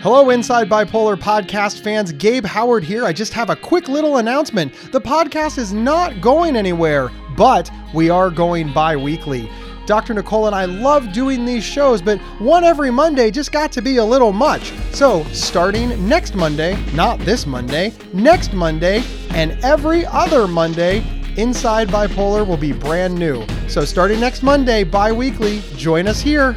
Hello, Inside Bipolar podcast fans. Gabe Howard here. I just have a quick little announcement. The podcast is not going anywhere, but we are going bi weekly. Dr. Nicole and I love doing these shows, but one every Monday just got to be a little much. So, starting next Monday, not this Monday, next Monday, and every other Monday, Inside Bipolar will be brand new. So, starting next Monday, bi weekly, join us here.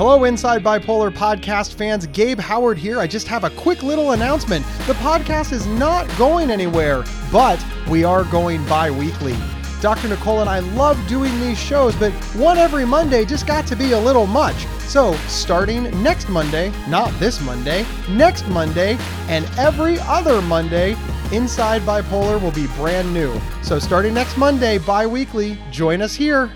Hello, Inside Bipolar podcast fans. Gabe Howard here. I just have a quick little announcement. The podcast is not going anywhere, but we are going bi weekly. Dr. Nicole and I love doing these shows, but one every Monday just got to be a little much. So, starting next Monday, not this Monday, next Monday, and every other Monday, Inside Bipolar will be brand new. So, starting next Monday, bi weekly, join us here.